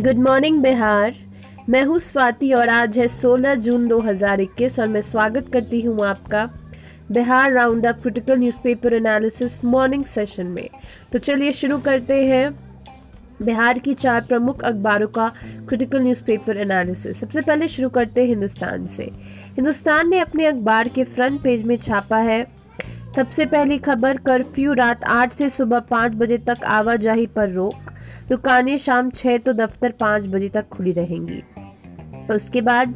Good morning Bihar मैं हूँ स्वाति और आज है 16 जून 2021 और मैं स्वागत करती हूँ आपका Bihar round up critical newspaper analysis morning session में। तो चलिए शुरू करते हैं बिहार की चार प्रमुख अखबारों का क्रिटिकल न्यूज़पेपर एनालिसिस सबसे पहले शुरू करते हैं हिंदुस्तान से। हिंदुस्तान ने अपने अखबार के फ्रंट पेज में छापा है। सबसे पहली खबर कर्फ्यू रात आठ से सुबह पाँच बजे तक आवाजाही पर रोक। दुकानें शाम छः तो दफ्तर पाँच बजे तक खुली रहेंगी। उसके बाद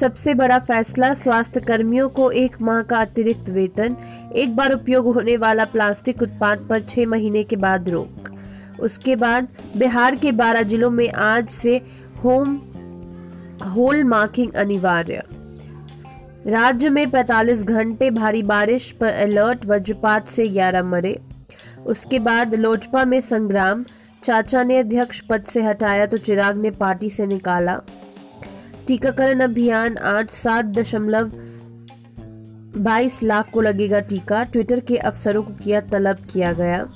सबसे बड़ा फैसला स्वास्थ्य कर्मियों को एक माह का अतिरिक्त वेतन, एक बार उपयोग होने वाला प्लास्टिक उत्पाद पर छह महीने के बाद रोक। उसके बाद बिहार के बारह जिलों में आज से होम, होल मार्किंग अनिवार्य। राज्य में 45 घंटे भारी बारिश पर अलर्ट, वज्रपात से 11 मरे। उसके बाद लोजपा में संग्राम चाचा ने अध्यक्ष पद से हटाया तो चिराग ने पार्टी से निकाला। टीकाकरण अभियान आज सात दशमलव बाईस लाख को लगेगा टीका। ट्विटर के अफसरों को किया तलब किया गया।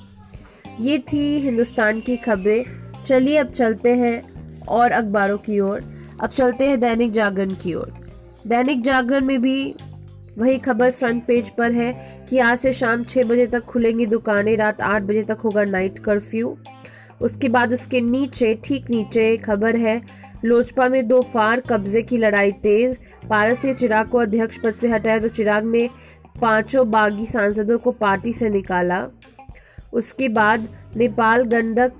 ये थी हिंदुस्तान की खबरें। चलिए अब चलते हैं और अखबारों की ओर। अब चलते हैं दैनिक जागरण की ओर। दैनिक जागरण में भी वही खबर फ्रंट पेज पर है कि आज से शाम छह बजे तक खुलेंगी दुकानें, रात आठ बजे तक होगा नाइट कर्फ्यू उसके बाद उसके नीचे, ठीक नीचे खबर है, लोजपा में दो फार कब्जे की लड़ाई तेज, पारस ने चिराग को अध्यक्ष पद से हटाया तो चिराग ने पाँचों बागी सांसदों को पार्टी से निकाला। उसके बाद नेपाल गंडक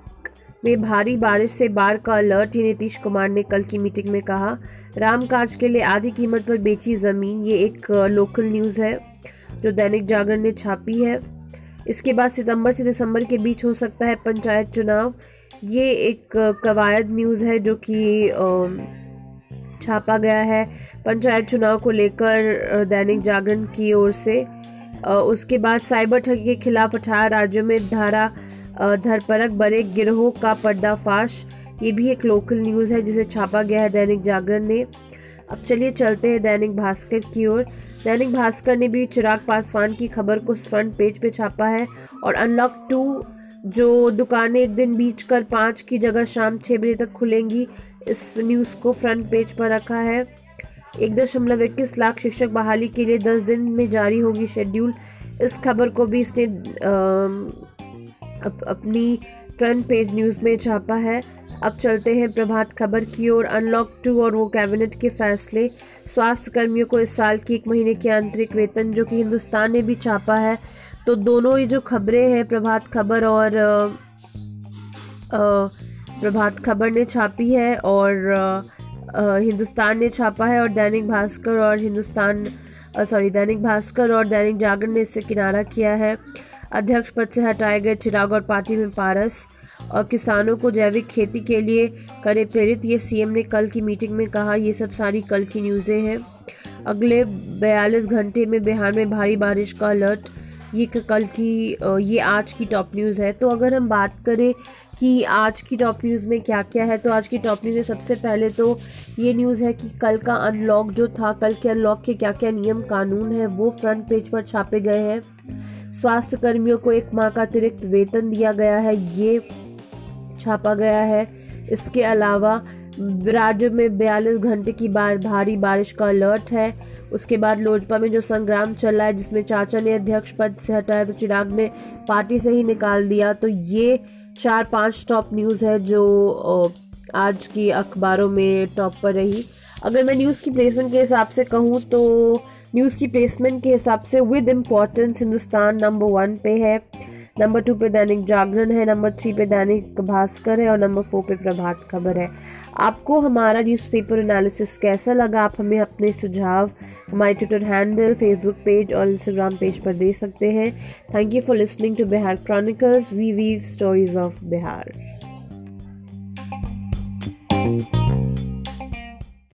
में भारी बारिश से बाढ़ का अलर्ट, ये नीतीश कुमार ने कल की मीटिंग में कहा। रामकाज के लिए आधी कीमत पर बेची ज़मीन, ये एक लोकल न्यूज़ है, जो दैनिक जागरण ने छापी है। इसके बाद सितंबर से दिसंबर के बीच हो सकता है पंचायत चुनाव। ये एक कवायद न्यूज़ है जो कि छापा गया है पंचायत चुनाव को लेकर दैनिक जागरण की ओर से। उसके बाद साइबर ठगी के खिलाफ अठारह राज्यों में धारा धरपरक बड़े गिरोह का पर्दाफाश। ये भी एक लोकल न्यूज़ है जिसे छापा गया है दैनिक जागरण ने। अब चलिए चलते हैं दैनिक भास्कर की ओर। दैनिक भास्कर ने भी चिराग पासवान की खबर को फ्रंट पेज पे छापा है और अनलॉक टू जो दुकानें एक दिन बीच कर पाँच की जगह शाम छः बजे तक खुलेंगी, इस न्यूज़ को फ्रंट पेज पर रखा है। एक दशमलव इक्कीस लाख शिक्षक बहाली के लिए दस दिन में जारी होगी शेड्यूल इस खबर को भी इसने अप, अपनी फ्रंट पेज न्यूज़ में छापा है। अब चलते हैं प्रभात खबर की ओर। अनलॉक टू और वो कैबिनेट के फैसले। स्वास्थ्य कर्मियों को इस साल की एक महीने की आंतरिक वेतन जो कि हिंदुस्तान ने भी छापा है। तो दोनों ही जो खबरें हैं प्रभात खबर और प्रभात खबर ने छापी है और हिंदुस्तान ने छापा है और दैनिक भास्कर और हिंदुस्तान सॉरी दैनिक भास्कर और दैनिक जागरण ने इससे किनारा किया है। अध्यक्ष पद से हटाए गए चिराग और पार्टी में पारस और किसानों को जैविक खेती के लिए करे प्रेरित, ये सीएम ने कल की मीटिंग में कहा। ये सब सारी कल की न्यूज़ें हैं। अगले 42 घंटे में बिहार में भारी बारिश का अलर्ट। ये कल की ये आज की टॉप न्यूज़ है। तो अगर हम बात करें कि आज की टॉप न्यूज़ में क्या क्या है तो आज की टॉप न्यूज़ में सबसे पहले तो ये न्यूज़ है कि कल का अनलॉक जो था, कल के अनलॉक के क्या क्या नियम कानून है, वो फ्रंट पेज पर छापे गए हैं। स्वास्थ्य कर्मियों को एक माह का अतिरिक्त वेतन दिया गया है, ये छापा गया है। इसके अलावा, राज्य में बयालीस घंटे की बार भारी बारिश का अलर्ट है। उसके बाद लोजपा में जो संग्राम चल है, जिसमें चाचा ने अध्यक्ष पद से हटाया तो चिराग ने पार्टी से ही निकाल दिया। तो ये चार पाँच टॉप न्यूज़ है जो आज की अखबारों में टॉप पर रही। अगर मैं न्यूज़ की प्लेसमेंट के हिसाब से कहूँ तो न्यूज़ की प्लेसमेंट के हिसाब से with importance Hindustan number one पे है। नंबर टू पे दैनिक जागरण है नंबर थ्री पे दैनिक भास्कर है और नंबर फोर पे प्रभात खबर है। आपको हमारा न्यूज़पेपर एनालिसिस कैसा लगा? आप हमें अपने सुझाव हमारे ट्विटर हैंडल फेसबुक पेज और इंस्टाग्राम पेज पर दे सकते हैं। Thank you for listening to Bihar chronicles we we stories of Bihar